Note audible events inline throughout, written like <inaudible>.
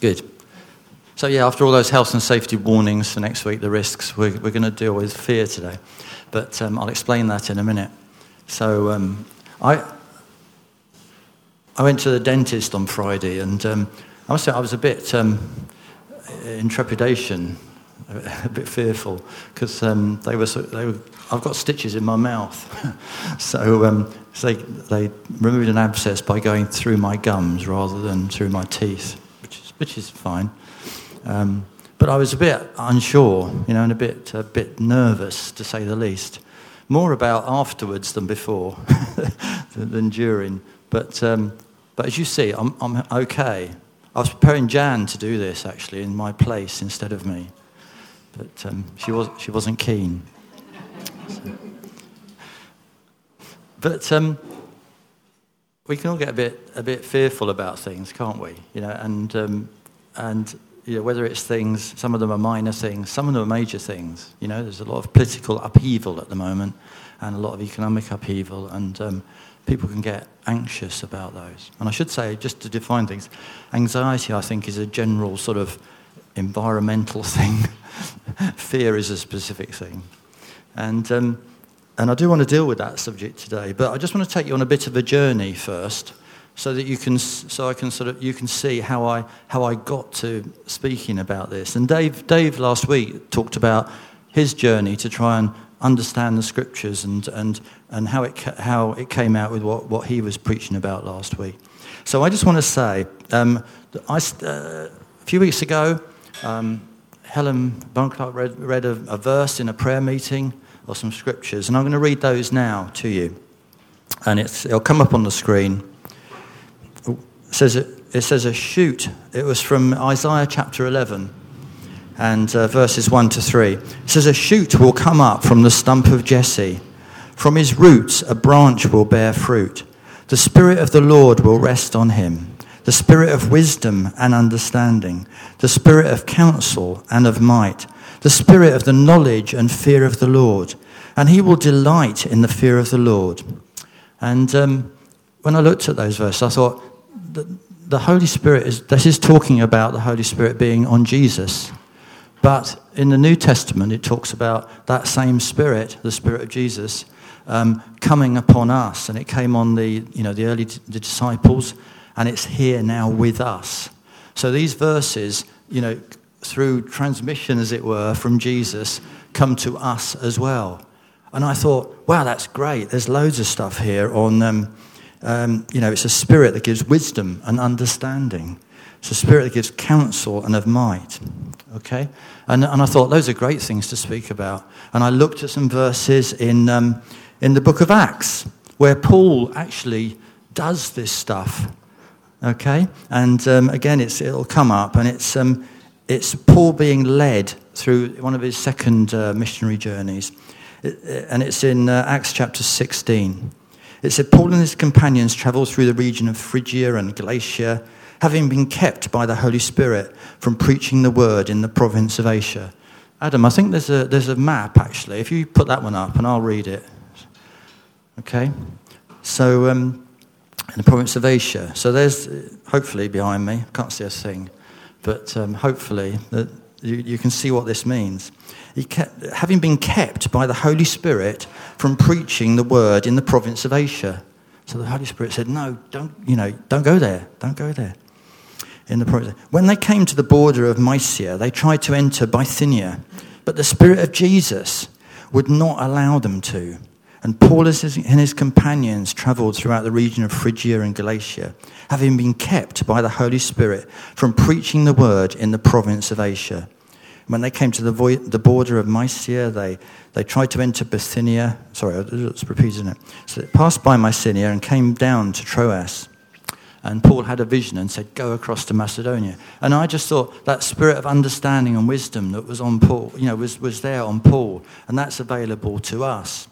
Good. So, yeah, after all those health and safety warnings for next week, the risks, we're, we're going to deal with fear today. But um, I'll explain that in a minute. So, um, I, I went to the dentist on Friday, and um, I must say I was a bit um, in trepidation, <laughs> a bit fearful, because um, they, were, they were, I've got stitches in my mouth. <laughs> so, um, so they, they removed an abscess by going through my gums rather than through my teeth, which is, fine. Um, but I was a bit unsure, you know, and a bit, a bit nervous, to say the least. More about afterwards than before, <laughs> than during. But, um, but as you see, I'm, I'm okay. I was preparing Jan to do this, actually, in my place instead of me. But um, she, was, she wasn't keen. So. But um, we can all get a bit, a bit fearful about things, can't we? You know, and, um, and you know, whether it's things, some of them are minor things, some of them are major things. You know, there's a lot of political upheaval at the moment and a lot of economic upheaval, and um, people can get anxious about those. And I should say, just to define things, anxiety, I think, is a general sort of environmental <laughs> thing. Fear is a specific thing. And, um, and I do want to deal with that subject today, but I just want to take you on a bit of a journey first so that you can so I can sort of you can see how I how I got to speaking about this. And Dave Dave last week talked about his journey to try and understand the scriptures and and and how it how it came out with what what he was preaching about last week. So I just want to say, um, I, uh, a few weeks ago, um, Helen Bunclark read, read a, a verse in a prayer meeting or some scriptures, and I'm going to read those now to you. And it'll come up on the screen says it, it says a shoot. It was from Isaiah chapter 11 and uh, verses 1 to 3. It says, A shoot will come up from the stump of Jesse. From his roots, a branch will bear fruit. The Spirit of the Lord will rest on him the Spirit of wisdom and understanding, the Spirit of counsel and of might, the Spirit of the knowledge and fear of the Lord. And he will delight in the fear of the Lord. And um, when I looked at those verses, I thought, the, the Holy Spirit is, this is talking about the Holy Spirit being on Jesus. But in the New Testament, it talks about that same Spirit, the Spirit of Jesus, um, coming upon us. And it came on the, you know, the early the disciples, and it's here now with us. So these verses, you know, through transmission, as it were, from Jesus, come to us as well. And I thought, wow, that's great. There's loads of stuff here on um, um, you know, it's a spirit that gives wisdom and understanding. It's a spirit that gives counsel and of might. Okay? And, and I thought those are great things to speak about. And I looked at some verses in, um, in the book of Acts where Paul actually does this stuff. Okay? And um, again, it'll come up, and it's, um, it's Paul being led through one of his second uh, missionary journeys. It, and it's in uh, Acts chapter 16. It said, Paul and his companions travelled through the region of Phrygia and Galatia, having been kept by the Holy Spirit from preaching the word in the province of Asia. Adam, I think there's a, there's a map actually. If you put that one up and I'll read it. Okay? So, um, in the province of Asia. So there's, hopefully, behind me, I can't see a thing, but um, hopefully that you, you can see what this means kept, having been kept by the Holy Spirit from preaching the word in the province of Asia. So the Holy Spirit said, No, don't, you know, don't go there. Don't go there. In the province. When they came to the border of Mysia, they tried to enter Bithynia, but the Spirit of Jesus would not allow them to. And Paul and his companions traveled throughout the region of Phrygia and Galatia, having been kept by the Holy Spirit from preaching the word in the province of Asia. When they came to the, vo- the border of Mysia, they, they tried to enter Bithynia. Sorry, it's repeating it. So they passed by Mysia and came down to Troas. And Paul had a vision and said, Go across to Macedonia. And I just thought that spirit of understanding and wisdom that was on Paul, you know, was, was there on Paul, and that's available to us.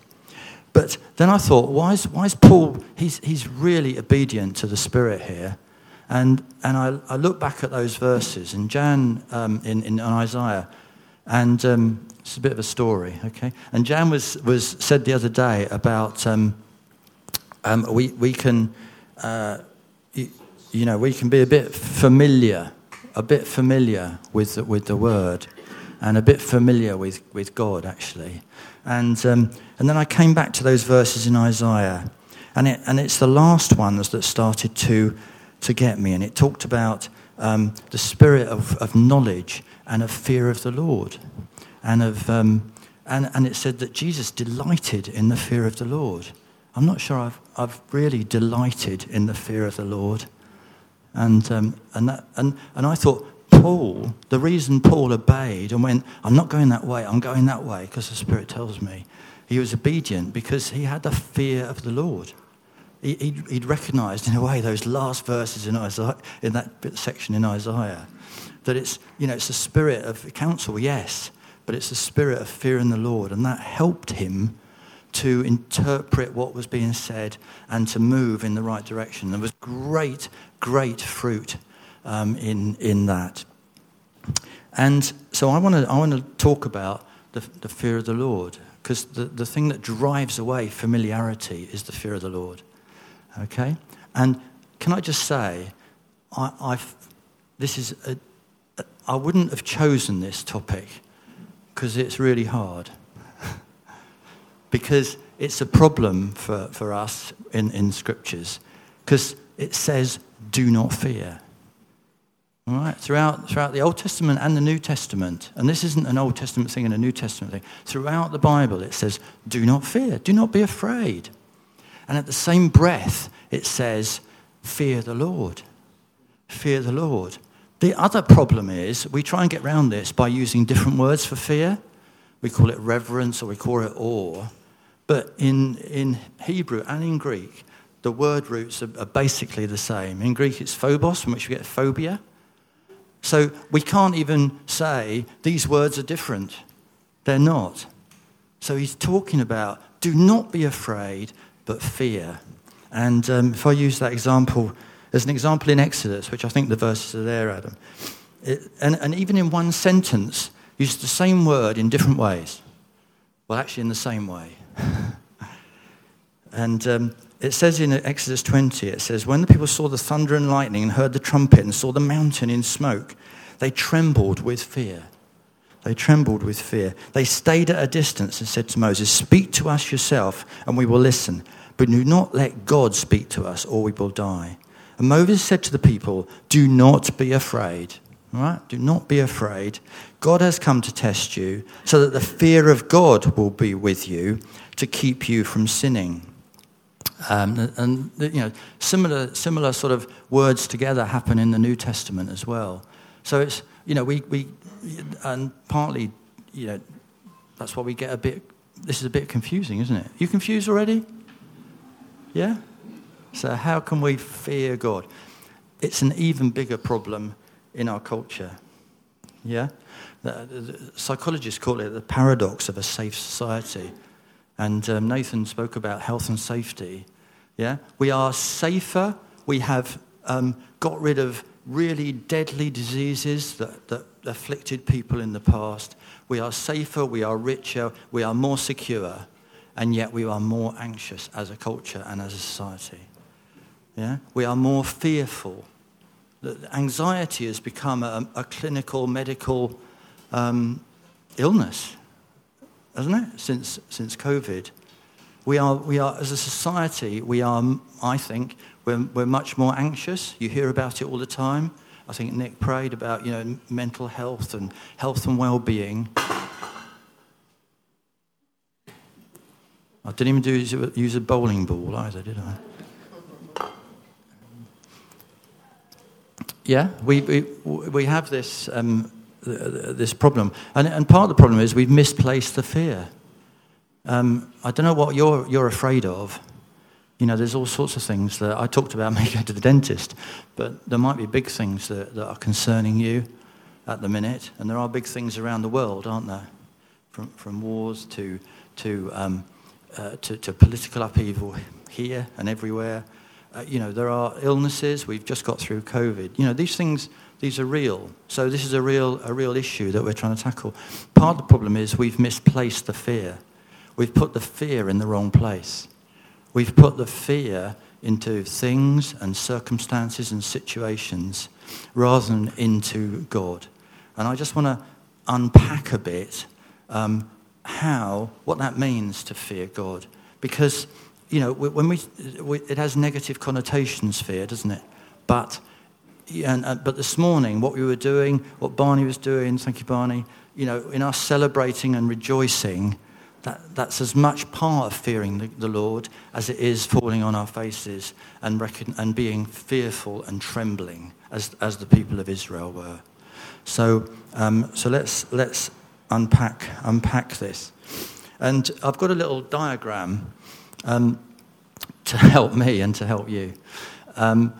But then I thought, why is, why is Paul, he's, he's really obedient to the Spirit here. And, and I, I look back at those verses in Jan, um, in, in Isaiah, and um, it's a bit of a story, okay? And Jan was, was said the other day about um, um, we, we can, uh, you, you, know, we can be a bit familiar a bit familiar with with the word and a bit familiar with, with God, actually. And, um, and then I came back to those verses in Isaiah. And, it, and it's the last ones that started to, to get me. And it talked about um, the spirit of, of knowledge and of fear of the Lord. And, of, um, and, and it said that Jesus delighted in the fear of the Lord. I'm not sure I've, I've really delighted in the fear of the Lord. And, um, and, that, and, and I thought, Paul, the reason Paul obeyed and went, I'm not going that way, I'm going that way because the Spirit tells me, he was obedient because he had the fear of the Lord. He, he'd, he'd recognized, in a way, those last verses in, Isaiah, in that section in Isaiah, that it's, you know, it's the spirit of counsel, yes, but it's the spirit of fear in the Lord. And that helped him to interpret what was being said and to move in the right direction. There was great, great fruit um, in, in that. And so I want to I wanna talk about the, the fear of the Lord, because the, the thing that drives away familiarity is the fear of the Lord. Okay? And can I just say, I, I've, this is a, I wouldn't have chosen this topic because it's really hard. <laughs> because it's a problem for, for us in, in scriptures. Because it says, do not fear. All right, throughout, throughout the Old Testament and the New Testament, and this isn't an Old Testament thing and a New Testament thing, throughout the Bible it says, do not fear, do not be afraid. And at the same breath, it says, fear the Lord. Fear the Lord. The other problem is we try and get around this by using different words for fear. We call it reverence or we call it awe. But in, in Hebrew and in Greek, the word roots are, are basically the same. In Greek, it's phobos, from which we get phobia. So we can't even say these words are different. They're not. So he's talking about do not be afraid, but fear. And um, if I use that example, there's an example in Exodus, which I think the verses are there, Adam. It, and, and even in one sentence, use the same word in different ways. Well, actually, in the same way. <laughs> and um, it says in Exodus 20, it says, When the people saw the thunder and lightning and heard the trumpet and saw the mountain in smoke, they trembled with fear. They trembled with fear. They stayed at a distance and said to Moses, Speak to us yourself, and we will listen. But do not let God speak to us, or we will die. And Moses said to the people, Do not be afraid. Right? Do not be afraid. God has come to test you so that the fear of God will be with you to keep you from sinning. Um, and you know, similar, similar sort of words together happen in the New Testament as well. So it's, you know, we, we and partly, you know, that's why we get a bit, this is a bit confusing, isn't it? You confused already? Yeah? So how can we fear God? It's an even bigger problem in our culture. Yeah? The, the psychologists call it the paradox of a safe society. And um, Nathan spoke about health and safety. Yeah? We are safer. We have um, got rid of really deadly diseases that, that afflicted people in the past. We are safer. We are richer. We are more secure. And yet we are more anxious as a culture and as a society. Yeah? We are more fearful. Anxiety has become a, a clinical, medical um, illness hasn't it, since, since COVID? We are, we are, as a society, we are, I think, we're, we're much more anxious. You hear about it all the time. I think Nick prayed about, you know, mental health and health and well-being. I didn't even do, use a bowling ball either, did I? Yeah, we, we, we have this um, this problem. And, and part of the problem is we've misplaced the fear. Um, I don't know what you're, you're afraid of. You know, there's all sorts of things that I talked about <laughs> me going to the dentist, but there might be big things that, that are concerning you at the minute, and there are big things around the world, aren't there? From, from wars to, to, um, uh, to, to, political upheaval here and everywhere. Uh, you know, there are illnesses. We've just got through COVID. You know, these things these are real. So this is a real, a real issue that we're trying to tackle. Part of the problem is we've misplaced the fear. We've put the fear in the wrong place. We've put the fear into things and circumstances and situations rather than into God. And I just want to unpack a bit um, how, what that means to fear God. Because, you know, when we, we, it has negative connotations, fear, doesn't it? But, and, uh, but this morning, what we were doing, what Barney was doing, thank you, Barney, you know, in us celebrating and rejoicing, that, that's as much part of fearing the, the, Lord as it is falling on our faces and, and being fearful and trembling as, as the people of Israel were. So, um, so let's, let's unpack, unpack this. And I've got a little diagram um, to <laughs> help me and to help you um,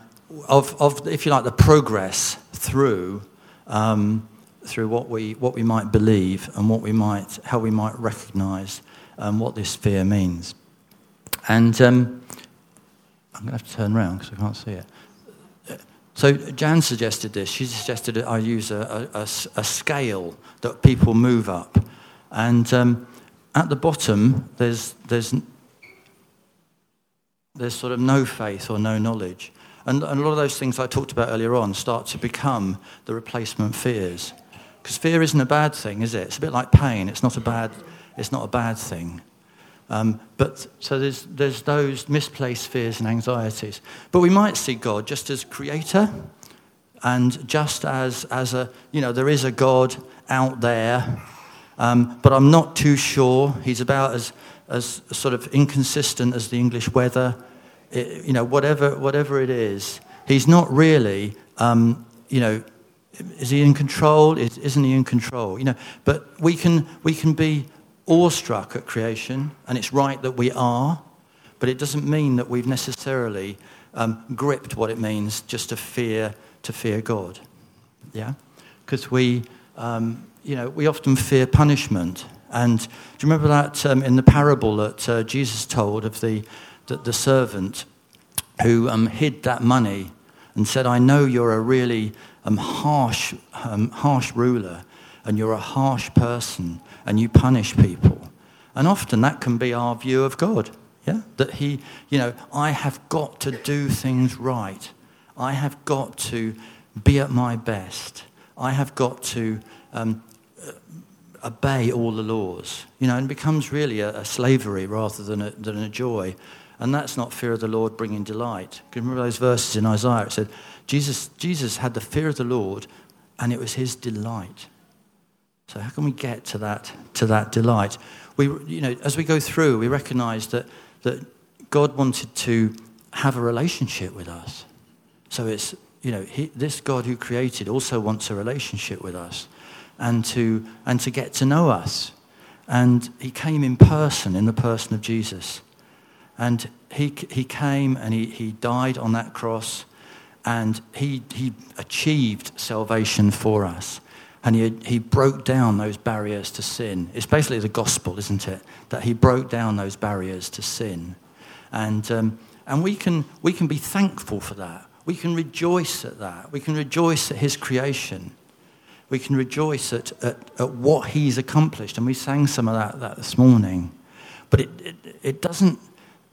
of, of, if you like, the progress through um, through what we, what we might believe and what we might, how we might recognize um, what this fear means. And um, I'm going to have to turn around because I can't see it. So Jan suggested this. She suggested I use a, a, a scale that people move up. And um, at the bottom, there's, there's, there's sort of no faith or no knowledge. And, and a lot of those things I talked about earlier on start to become the replacement fears. Because fear isn't a bad thing, is it? It's a bit like pain. It's not a bad, it's not a bad thing. Um, but so there's, there's those misplaced fears and anxieties. But we might see God just as creator and just as, as a, you know, there is a God out there, um, but I'm not too sure. He's about as, as sort of inconsistent as the English weather. It, you know, whatever, whatever it is, he's not really, um, you know, is he in control? Isn't he in control? You know, but we can, we can be awestruck at creation, and it's right that we are, but it doesn't mean that we've necessarily um, gripped what it means just to fear, to fear God. Yeah? Because we, um, you know, we often fear punishment. And do you remember that um, in the parable that uh, Jesus told of the, the, the servant who um, hid that money and said, I know you're a really um, harsh, um, harsh ruler and you're a harsh person and you punish people. And often that can be our view of God. Yeah? That he, you know, I have got to do things right. I have got to be at my best. I have got to um, uh, obey all the laws. You know, and it becomes really a, a slavery rather than a, than a joy. And that's not fear of the Lord bringing delight. Remember those verses in Isaiah? It said, Jesus, Jesus had the fear of the Lord, and it was his delight. So how can we get to that, to that delight? We, you know, as we go through, we recognize that, that God wanted to have a relationship with us. So it's, you know, he, this God who created also wants a relationship with us and to, and to get to know us. And he came in person, in the person of Jesus. And he, he came and he, he died on that cross and he, he achieved salvation for us. And he, he broke down those barriers to sin. It's basically the gospel, isn't it? That he broke down those barriers to sin. And, um, and we, can, we can be thankful for that. We can rejoice at that. We can rejoice at his creation. We can rejoice at, at, at what he's accomplished. And we sang some of that, that this morning. But it, it, it doesn't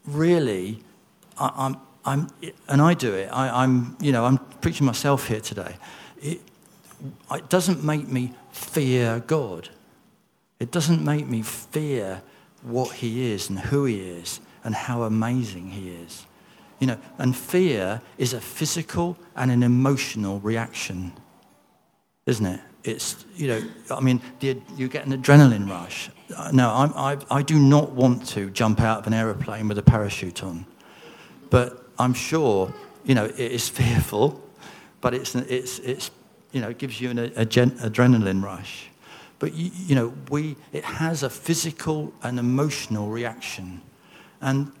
really, I, I'm, I'm, and I do it. I, am you know, I'm preaching myself here today. It, it doesn't make me fear God. It doesn't make me fear what He is and who He is and how amazing He is. You know, and fear is a physical and an emotional reaction, isn't it? It's, you know, I mean, you get an adrenaline rush. Uh, no, I, I, I do not want to jump out of an aeroplane with a parachute on. But I'm sure, you know, it is <laughs> fearful, but it's, it's, it's you know, it gives you an a, gen, adrenaline rush. But, you, you know, we, it has a physical and emotional reaction. And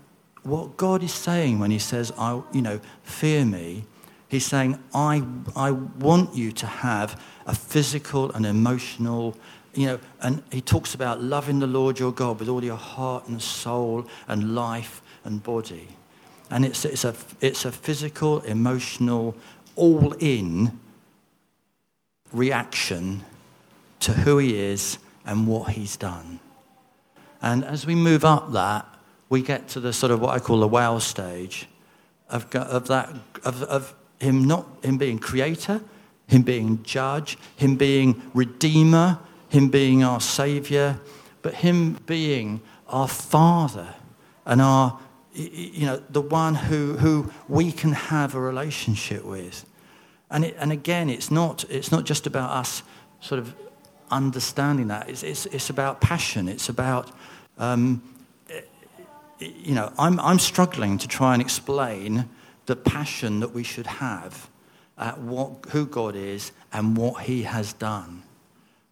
what God is saying when he says, I, you know, fear me, he's saying, I, I want you to have a physical and emotional, you know, and he talks about loving the Lord your God with all your heart and soul and life and body. And it's, it's, a, it's a physical, emotional, all in reaction to who he is and what he's done. And as we move up that, we get to the sort of what I call the wow stage. of, of that, of, of him not him being creator, him being judge, him being redeemer, him being our savior, but him being our father and our you know the one who, who we can have a relationship with. And, it, and again, it's not, it's not just about us sort of understanding that. It's, it's, it's about passion. It's about, um, you know, I'm, I'm struggling to try and explain the passion that we should have at what, who God is and what he has done.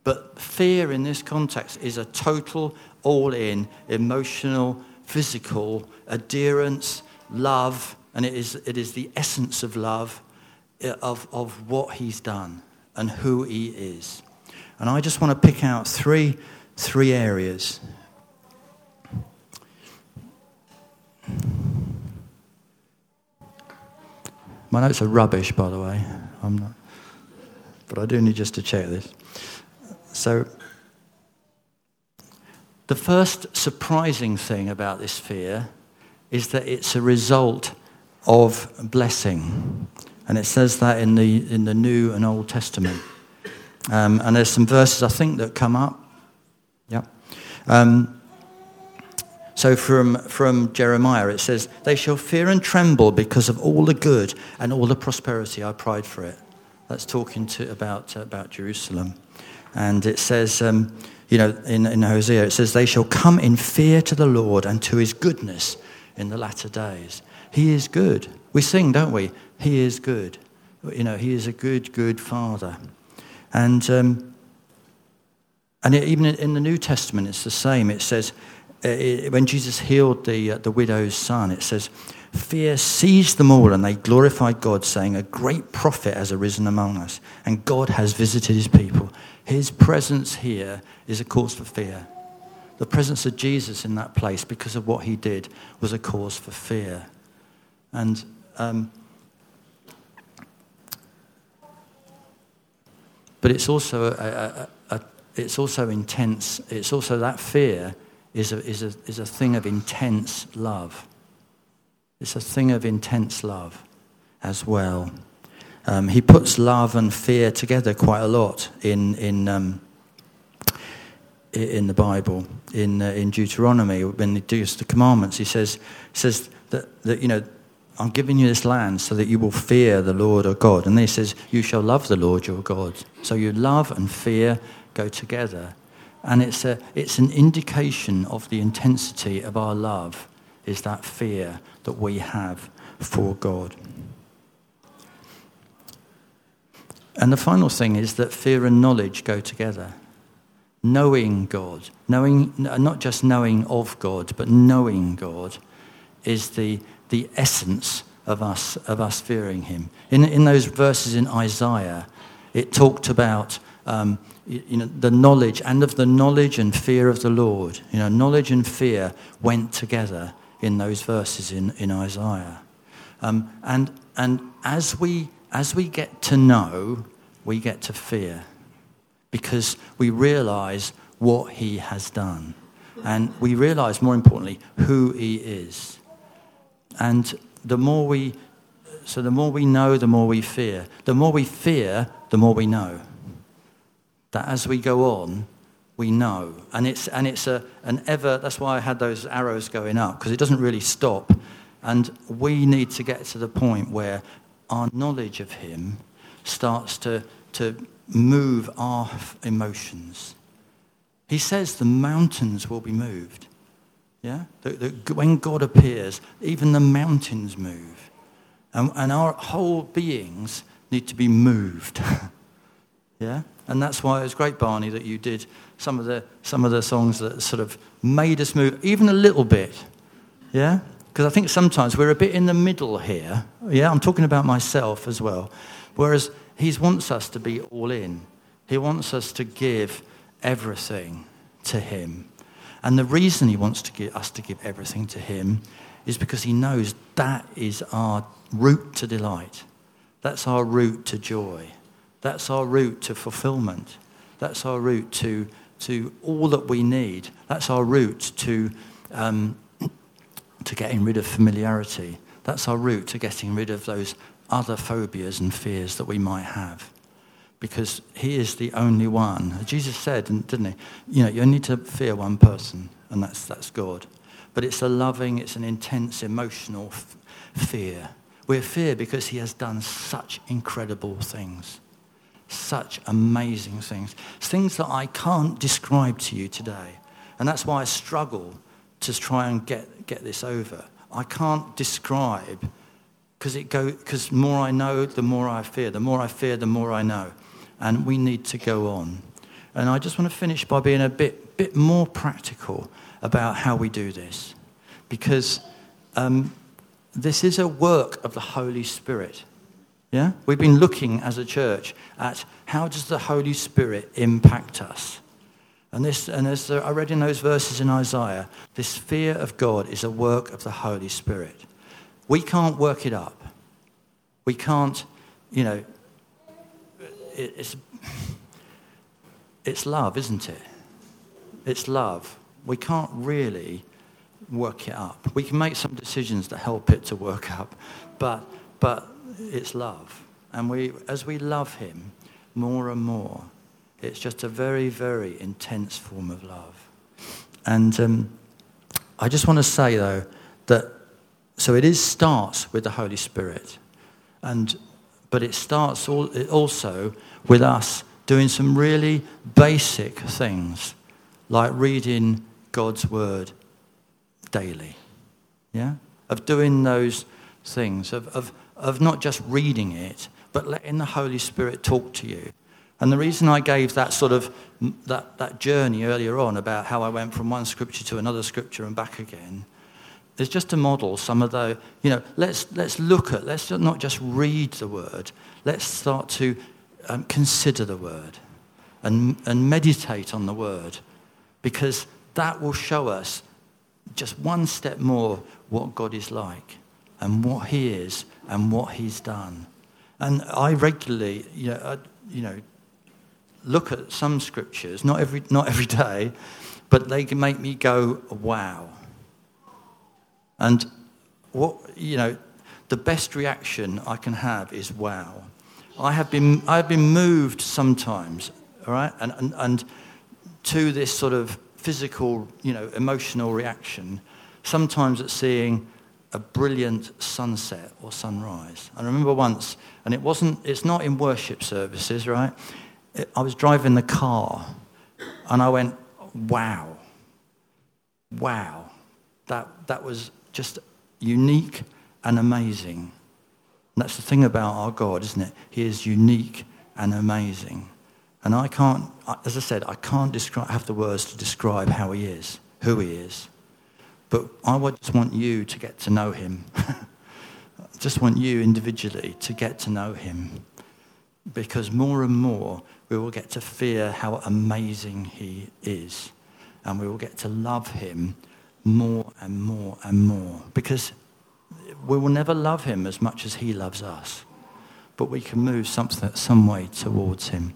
But fear in this context is a total, all in, emotional, physical adherence, love, and it is, it is the essence of love eh, of, of what he's done and who he is. And I just want to pick out three, three areas. My notes are rubbish, by the way. I'm not, but I do need just to check this. So, the first surprising thing about this fear is that it's a result of blessing. And it says that in the, in the New and Old Testament. Um, and there's some verses, I think, that come up. Yeah. Um, so from, from Jeremiah, it says, They shall fear and tremble because of all the good and all the prosperity I pride for it. That's talking to, about, about Jerusalem. And it says, um, you know, in, in Hosea, it says, They shall come in fear to the Lord and to his goodness in the latter days. He is good. We sing, don't we? He is good. You know, He is a good, good Father. And, um, and it, even in the New Testament, it's the same. It says, it, when Jesus healed the, uh, the widow's son, it says, Fear seized them all, and they glorified God, saying, A great prophet has arisen among us, and God has visited his people. His presence here is a cause for fear. The presence of Jesus in that place, because of what he did, was a cause for fear. And um, But it's also, a, a, a, it's also intense. It's also that fear is a, is, a, is a thing of intense love. It's a thing of intense love as well. Um, he puts love and fear together quite a lot in, in, um, in the Bible. In, uh, in Deuteronomy, when he does the commandments, he says, says that, that, you know, I'm giving you this land so that you will fear the Lord our God. And then he says, You shall love the Lord your God. So you love and fear go together. And it's, a, it's an indication of the intensity of our love, is that fear that we have for God. And the final thing is that fear and knowledge go together. Knowing God, knowing, not just knowing of God, but knowing God is the the essence of us, of us fearing him. In, in those verses in Isaiah, it talked about um, you, know, the knowledge and of the knowledge and fear of the Lord. You know, knowledge and fear went together in those verses in, in Isaiah. Um, and, and as, we, as we get to know, we get to fear because we realize what he has done. And we realize, more importantly, who he is. And the more we, so the more we know, the more we fear. The more we fear, the more we know. That as we go on, we know. And it's, and it's a, an ever, that's why I had those arrows going up, because it doesn't really stop. And we need to get to the point where our knowledge of Him starts to, to move our emotions. He says the mountains will be moved. Yeah? when God appears, even the mountains move. And, and our whole beings need to be moved. <laughs> yeah? And that's why it was great, Barney, that you did some of the, some of the songs that sort of made us move, even a little bit. Yeah? Because I think sometimes we're a bit in the middle here. Yeah, I'm talking about myself as well. Whereas he wants us to be all in. He wants us to give everything to him. And the reason he wants to give, us to give everything to him is because he knows that is our route to delight. That's our route to joy. That's our route to fulfillment. That's our route to, to all that we need. That's our route to, um, <clears throat> to getting rid of familiarity. that's our route to getting rid of those other phobias and fears that we might have. Because he is the only one. Jesus said, didn't he? You know, you only need to fear one person, and that's, that's God. But it's a loving, it's an intense emotional f- fear. We're fear because he has done such incredible things, such amazing things, things that I can't describe to you today. And that's why I struggle to try and get, get this over. I can't describe because it go because more I know, the more I fear. The more I fear, the more I know, and we need to go on. And I just want to finish by being a bit bit more practical about how we do this, because um, this is a work of the Holy Spirit. Yeah, we've been looking as a church at how does the Holy Spirit impact us. And, this, and as I read in those verses in Isaiah, this fear of God is a work of the Holy Spirit. We can't work it up. We can't, you know, it's, it's love, isn't it? It's love. We can't really work it up. We can make some decisions that help it to work up, but, but it's love. And we, as we love Him more and more, it's just a very, very intense form of love. And um, I just want to say, though, that so it is starts with the Holy Spirit, and but it starts all, it also with us doing some really basic things, like reading God's word daily. Yeah, of doing those things, of, of, of not just reading it, but letting the Holy Spirit talk to you. And the reason I gave that sort of that, that journey earlier on about how I went from one scripture to another scripture and back again is just to model some of the, you know, let's, let's look at, let's not just read the word, let's start to um, consider the word and, and meditate on the word because that will show us just one step more what God is like and what he is and what he's done. And I regularly, you know, I, you know look at some scriptures, not every, not every day, but they can make me go, wow. And what, you know, the best reaction I can have is wow. I have been, I have been moved sometimes, all right, and, and, and to this sort of physical, you know, emotional reaction, sometimes at seeing a brilliant sunset or sunrise. I remember once, and it wasn't, it's not in worship services, right? I was driving the car and I went, wow, wow. That, that was just unique and amazing. And that's the thing about our God, isn't it? He is unique and amazing. And I can't, as I said, I can't describe, have the words to describe how he is, who he is. But I just want you to get to know him. I <laughs> just want you individually to get to know him. Because more and more we will get to fear how amazing he is. And we will get to love him more and more and more. Because we will never love him as much as he loves us. But we can move something, some way towards him.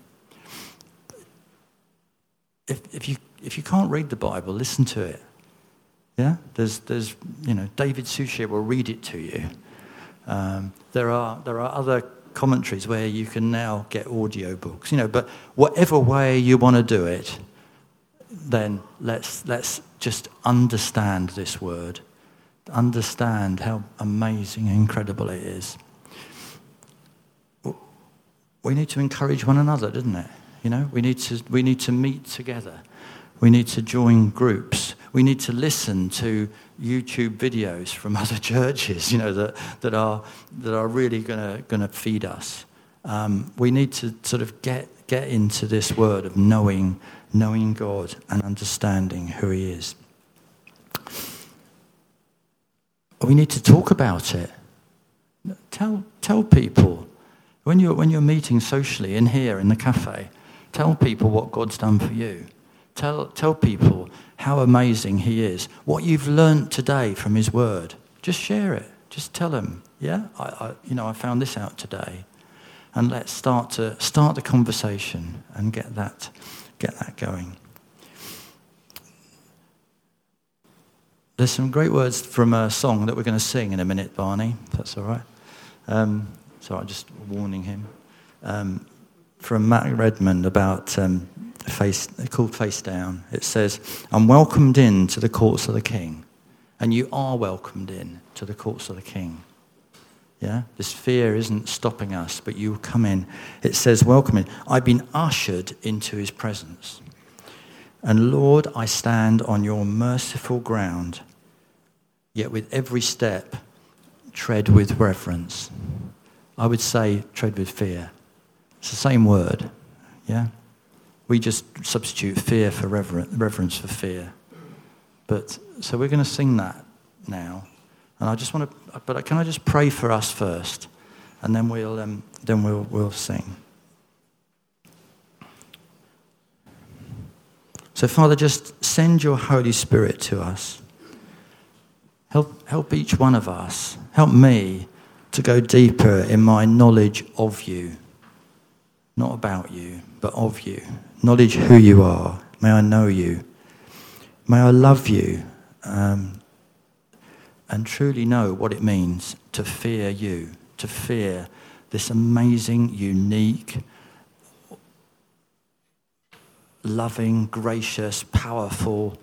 If, if, you, if you can't read the Bible, listen to it. Yeah? There's, there's you know, David Suchet will read it to you. Um, there, are, there are other commentaries where you can now get audio books, you know, but whatever way you want to do it, then let's, let's just understand this word, understand how amazing and incredible it is. We need to encourage one another, doesn't it? You know, we need to, we need to meet together. We need to join groups. We need to listen to YouTube videos from <laughs> other churches, you know, that, that, are, that are really going to feed us. Um, we need to sort of get, get into this word of knowing, knowing God and understanding who He is. We need to talk about it. Tell, tell people, when you're, when you're meeting socially in here in the cafe, tell people what God's done for you. Tell, tell people how amazing He is. What you've learnt today from His Word, just share it. Just tell them, yeah, I, I, you know, I found this out today. And let's start to start the conversation and get that, get that going. there's some great words from a song that we're going to sing in a minute, Barney, if that's all right. Um, so I'm just warning him. Um, from Matt Redman about um, face, called Face Down. It says, I'm welcomed in to the courts of the king. And you are welcomed in to the courts of the king. Yeah? This fear isn't stopping us, but you come in. It says, Welcome in. I've been ushered into his presence. And Lord, I stand on your merciful ground, yet with every step, tread with reverence. I would say, tread with fear. It's the same word. Yeah? We just substitute fear for reverence reverence for fear. But so we're going to sing that now. And I just want to, but can I just pray for us first? And then we'll, um, then we'll, we'll sing. So, Father, just send your Holy Spirit to us. Help, help each one of us. Help me to go deeper in my knowledge of you. Not about you, but of you. Knowledge who you are. May I know you. May I love you um, and truly know what it means to fear you, to fear this amazing, unique, loving, gracious, powerful,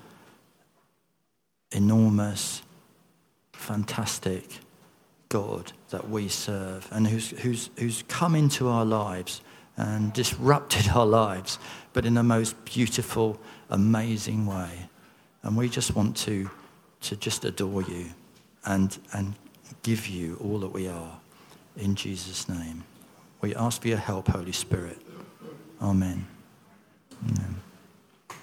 enormous, fantastic God that we serve and who's, who's, who's come into our lives and disrupted our lives, but in the most beautiful, amazing way. And we just want to, to just adore you and, and give you all that we are in Jesus' name. We ask for your help, Holy Spirit. Amen. Amen.